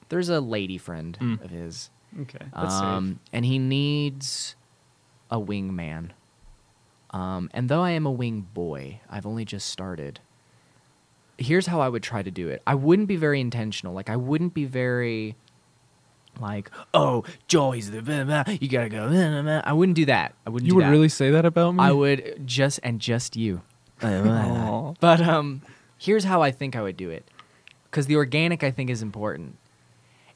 There's a lady friend Mm. of his, Okay. That's um, and he needs a wingman. Um, and though I am a wing boy, I've only just started. here's how I would try to do it. I wouldn't be very intentional. Like I wouldn't be very like, oh, Joey's the blah, blah, you gotta go. blah, blah, blah." I wouldn't do that. I wouldn't. You would that. really say that about me? I would just and just you. But um, here's how I think I would do it, because the organic I think is important.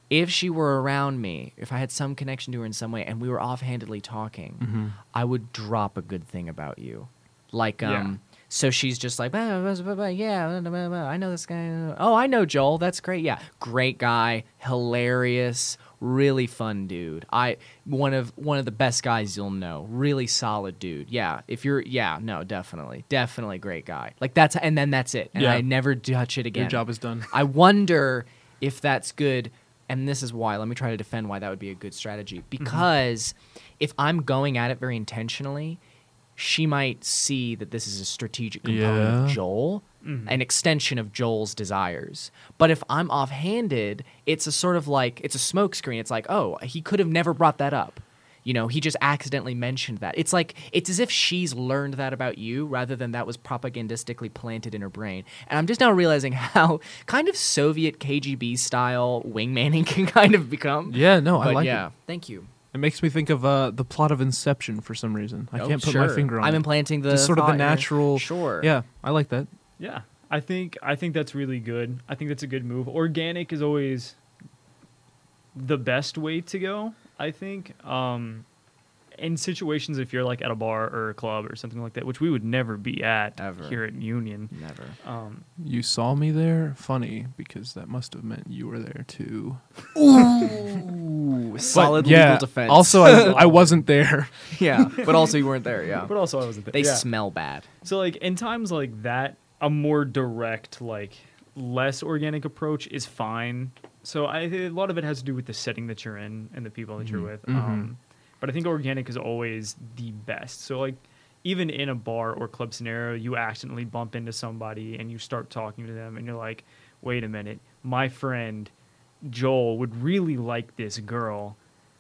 If she were around me, if I had some connection to her in some way, and we were offhandedly talking, Mhm. I would drop a good thing about you, like um. Yeah. So she's just like, "Bah, bah, bah, bah, yeah, blah, blah, blah, I know this guy. Oh, I know Joel. That's great. Yeah, great guy, hilarious, really fun dude. I one of one of the best guys you'll know. Really solid dude. Yeah, if you're, yeah, no, definitely, definitely great guy. Like that's, and then that's it. And Yeah. I never touch it again. Your job is done. I wonder if that's good. And this is why. Let me try to defend why that would be a good strategy. Mm-hmm. Because if I'm going at it very intentionally, she might see that this is a strategic component of Yeah. Joel, Mhm. an extension of Joel's desires. But if I'm offhanded, it's a sort of like it's a smokescreen. It's like, oh, he could have never brought that up. You know, he just accidentally mentioned that. It's like it's as if she's learned that about you rather than that was propagandistically planted in her brain. And I'm just now realizing (laughs) how kind of Soviet KGB style wingmaning (laughs) can kind of become. Yeah, no, I But like yeah, it. thank you. It makes me think of uh, the plot of Inception for some reason. I Oh, can't put my finger on it. I'm it. implanting the Just sort of the natural. Sure. Yeah, I like that. Yeah, I think I think that's really good. I think that's a good move. Organic is always the best way to go. I think um, in situations if you're like at a bar or a club or something like that, which we would never be at Ever. here at Union. Never. Um, You saw me there? Funny, because that must have meant you were there too. (laughs) Ooh, But, solid yeah, legal defense. Also, I, I wasn't there. (laughs) yeah, but also you weren't there. Yeah, but also I wasn't there. they yeah. smell bad. So like in times like that, a more direct, like less organic approach is fine. So I a lot of it has to do with the setting that you're in and the people that you're Mhm. with. Mhm. Um, but I think organic is always the best. So like even in a bar or club scenario, you accidentally bump into somebody and you start talking to them, and you're like, "Wait a minute, my friend Joel would really like this girl."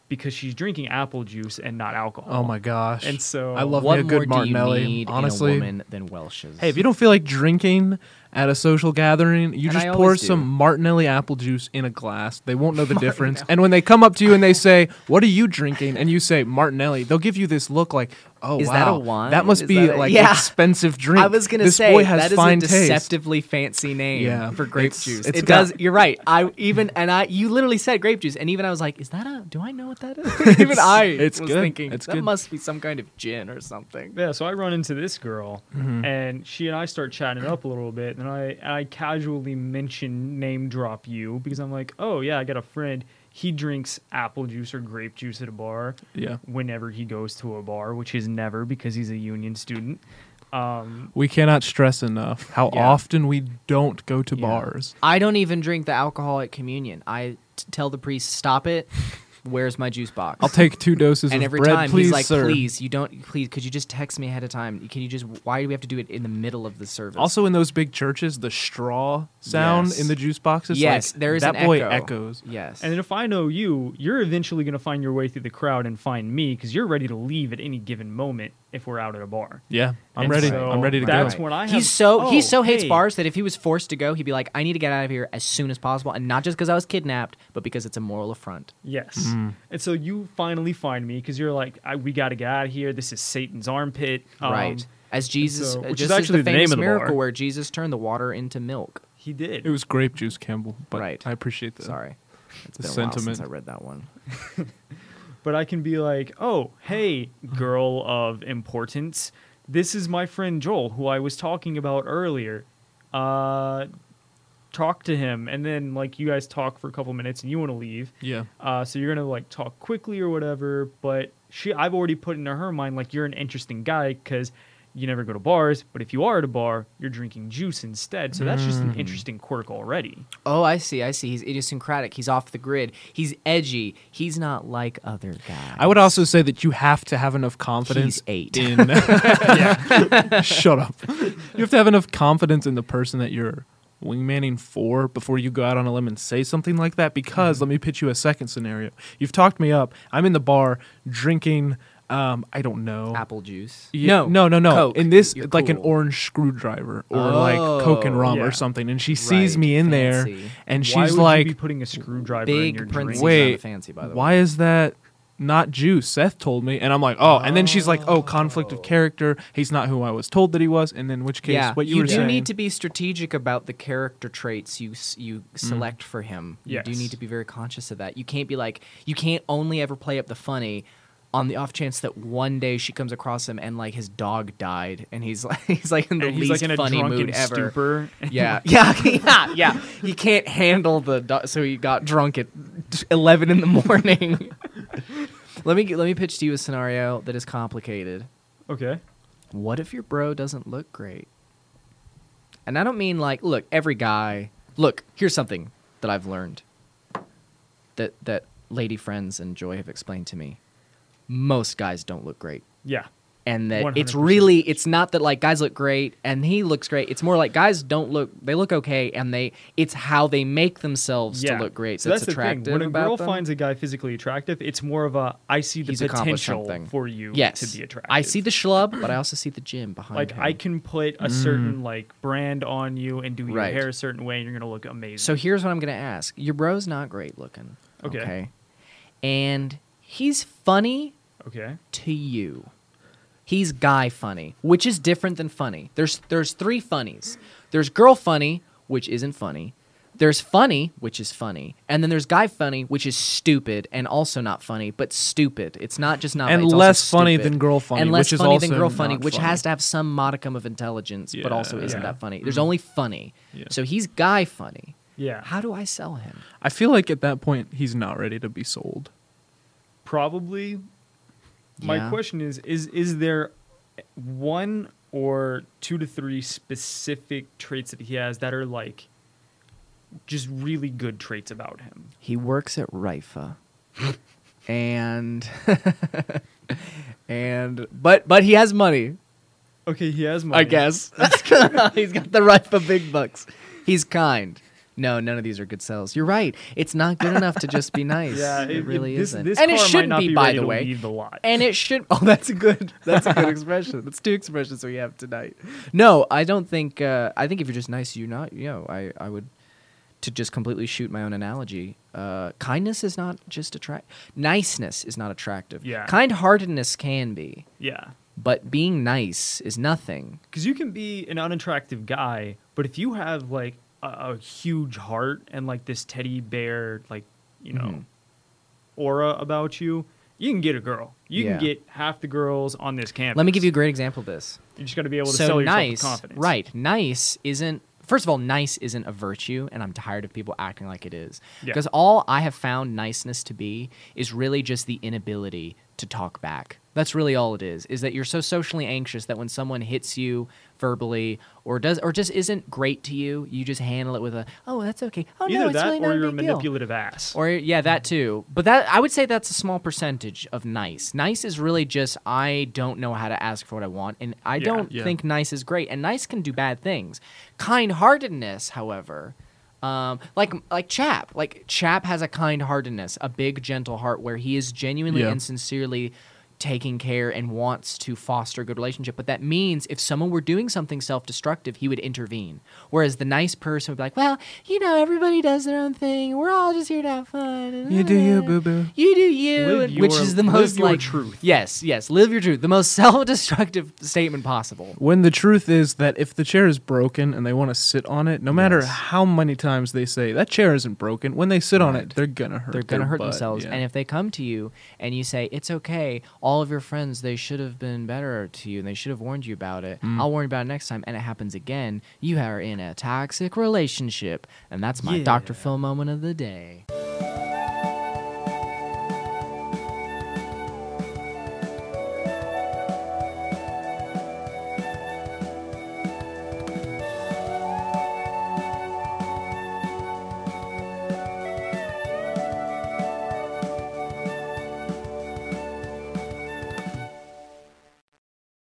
Because she's drinking apple juice and not alcohol. Oh my gosh. And so I love what me a good more Martinelli. do you need honestly, in a woman than Welch's? hey, if you don't feel like drinking at a social gathering, you And just pour do. some Martinelli apple juice in a glass. They won't know the (laughs) difference. And when they come up to you and they say, "What are you drinking?" and you say Martinelli, they'll give you this look like, "Oh, Is wow, that a wine? That must Is be that a- like Yeah. expensive drink." I was gonna this say boy has that is fine a taste. deceptively fancy name Yeah, for grape it's- juice. it's it got- does. You're right. I even and I you literally said grape juice, and even I was like, is that a? Do I know what that is? (laughs) (laughs) even I it's was good. thinking It's that good. must be some kind of gin or something. Yeah, so I run into this girl, Mhm. and she and I start chatting up a little bit, and I I casually mention name drop you because I'm like, oh yeah, I got a friend. He drinks apple juice or grape juice at a bar Yeah. whenever he goes to a bar, which is never because he's a union student. Um, We cannot stress enough how Yeah. often we don't go to Yeah. bars. I don't even drink the alcohol at communion. I t- tell the priest, stop it. Where's my juice box? I'll take two doses and of every bread, time please, he's like, sir. please, you don't, please, could you just text me ahead of time? Can you just, why do we have to do it in the middle of the service? Also, in those big churches, the straw sound Yes. in the juice boxes. Yes, like, there is that an boy echo. echoes. yes. and if I know you, you're eventually going to find your way through the crowd and find me because you're ready to leave at any given moment if we're out at a bar. Yeah, I'm And ready. so I'm ready to go. that's when I have, he's so he oh, so hates hey, bars that if he was forced to go, he'd be like, I need to get out of here as soon as possible, and not just because I was kidnapped, but because it's a moral affront. Yes. Mm. And so you finally find me because you're like, I, we got to get out of here. This is Satan's armpit. Um, right. As Jesus, so- uh, which just is as actually the the famous name of the miracle bar. where Jesus turned the water into milk. He did. It was grape juice, Campbell. But Right. I appreciate that. Sorry, it's The been a while since sentiment. I read that one. (laughs) (laughs) but I can be like, oh, hey, girl of importance. This is my friend Joel, who I was talking about earlier. Uh, talk to him. And then, like, you guys talk for a couple minutes and you want to leave. Yeah. Uh, so you're gonna like talk quickly or whatever, but she, I've already put into her mind like you're an interesting guy because you never go to bars, but if you are at a bar, you're drinking juice instead. So that's just an Mm. interesting quirk already. Oh, I see. I see. He's idiosyncratic. He's off the grid. He's edgy. He's not like other guys. I would also say that you have to have enough confidence He's eight. in. (laughs) (laughs) Shut up. You have to have enough confidence in the person that you're wingmanning four before you go out on a limb and say something like that. Because let me pitch you a second scenario. You've talked me up. I'm in the bar drinking Um, I don't know. Apple juice. Yeah, no, no, no, no. Coke. In this, You're like an orange screwdriver or like Coke and Oh. rum Yeah. or something, and she sees Right, me in there, and Why she's would like, you be putting a screwdriver in your Big drink? Wait, fancy, by the way. "Why is that not juice?" Seth told me, and I'm like, "Oh," and then she's like, "Oh, conflict of character. He's not who I was told that he was." And then, in which case, yeah, what you, were do saying, need to be strategic about the character traits you you mm. select for him. You do need to be very conscious of that. You can't be like you can't only ever play up the funny on the off chance that one day she comes across him and like his dog died and he's (laughs) like he's like in the And he's least like in a funny drunken mood ever. stupor. Yeah, (laughs) yeah, (laughs) yeah, yeah. He can't handle the do- so he got drunk at eleven in the morning. Let me let me pitch to you a scenario that is complicated. Okay. What if your bro doesn't look great? And I don't mean like, look, every guy. Look, here's something that I've learned that that lady friends and Joy have explained to me. Most guys don't look great. Yeah. And that it's 100%. really it's not that like guys look great and he looks great. It's more like guys don't look they look okay and they it's how they make themselves yeah. to look great So that's, that's, the thing. When a girl them. finds a guy physically attractive, it's more of a I see the He's potential for you yes, to be attractive. I see the schlub, but I also see the gym behind it. like him. I can put a mm. certain like brand on you and do your Right. hair a certain way, and you're gonna look amazing. So here's what I'm gonna ask: Your bro's not great looking, Okay. And he's funny okay, to you. He's guy funny, which is different than funny. There's there's three funnies. There's girl funny, which isn't funny. There's funny, which is funny, and then there's guy funny, which is stupid and also not funny, but stupid. It's not just not And it's also less funny stupid. than girl funny, and less which is funny than girl funny, which funny. has to have some modicum of intelligence, but also isn't Yeah. that funny. There's mm-hmm. only funny. Yeah. So he's guy funny. yeah, How do I sell him? I feel like at that point he's not ready to be sold. probably. My Yeah. question is: is is there one or two to three specific traits that he has that are like just really good traits about him? He works at Rifa. (laughs) and (laughs) and but but he has money, Okay, he has money. I guess. (laughs) He's got the Rifa big bucks. He's kind. No, none of these are good sells. You're right. It's not good enough to just be (laughs) nice. Yeah, it, really this, isn't. This and it shouldn't be, be, by the way. the. And it should. (laughs) Oh, that's a good. That's a good expression. That's two expressions we have tonight. No, I don't think. Uh, I think if you're just nice, you're not. You know, I I would to just completely shoot my own analogy. Uh, kindness is not just attract. Niceness is not attractive. Yeah. Kind-heartedness can be, yeah, but being nice is nothing. because you can be an unattractive guy, but if you have like a, a huge heart and like this teddy bear, like you know, Mhm. aura about you, you can get a girl. You Yeah. can get half the girls on this campus. Let me give you a great example of this. You just got to be able to so sell yourself nice, with confidence. right? Nice isn't. First of all, nice isn't a virtue, and I'm tired of people acting like it is. Yeah. Because all I have found niceness to be is really just the inability to talk back. That's really all it is. Is that you're so socially anxious that when someone hits you verbally or does or just isn't great to you, you just handle it with a oh that's okay. Oh Either no, it's that really not or a you're a big deal." manipulative ass. Or yeah, that too. But that I would say that's a small percentage of nice. Nice is really just I don't know how to ask for what I want, and I Yeah. don't Yeah. think nice is great. And nice can do bad things. Kind-heartedness, however, um, like like Chap, like Chap has a kind-heartedness, a big gentle heart where he is genuinely Yeah. and sincerely taking care and wants to foster a good relationship. But that means if someone were doing something self-destructive, he would intervene. Whereas the nice person would be like, "Well, you know, everybody does their own thing. We're all just here to have fun." You do you, (laughs) boo boo. You do you, Live and- which is the live most your like truth. Yes, yes, live your truth. The most (laughs) self-destructive statement possible. When the truth is that if the chair is broken and they want to sit on it, no matter Yes. how many times they say that chair isn't broken, when they sit on it, they're gonna hurt. They're gonna hurt butt, themselves. yeah. And if they come to you and you say it's okay, all of your friends they should have been better to you and they should have warned you about it. Mm. I'll warn you about it next time, and it happens again. You are in a toxic relationship, and that's my Yeah. Dr. Phil moment of the day.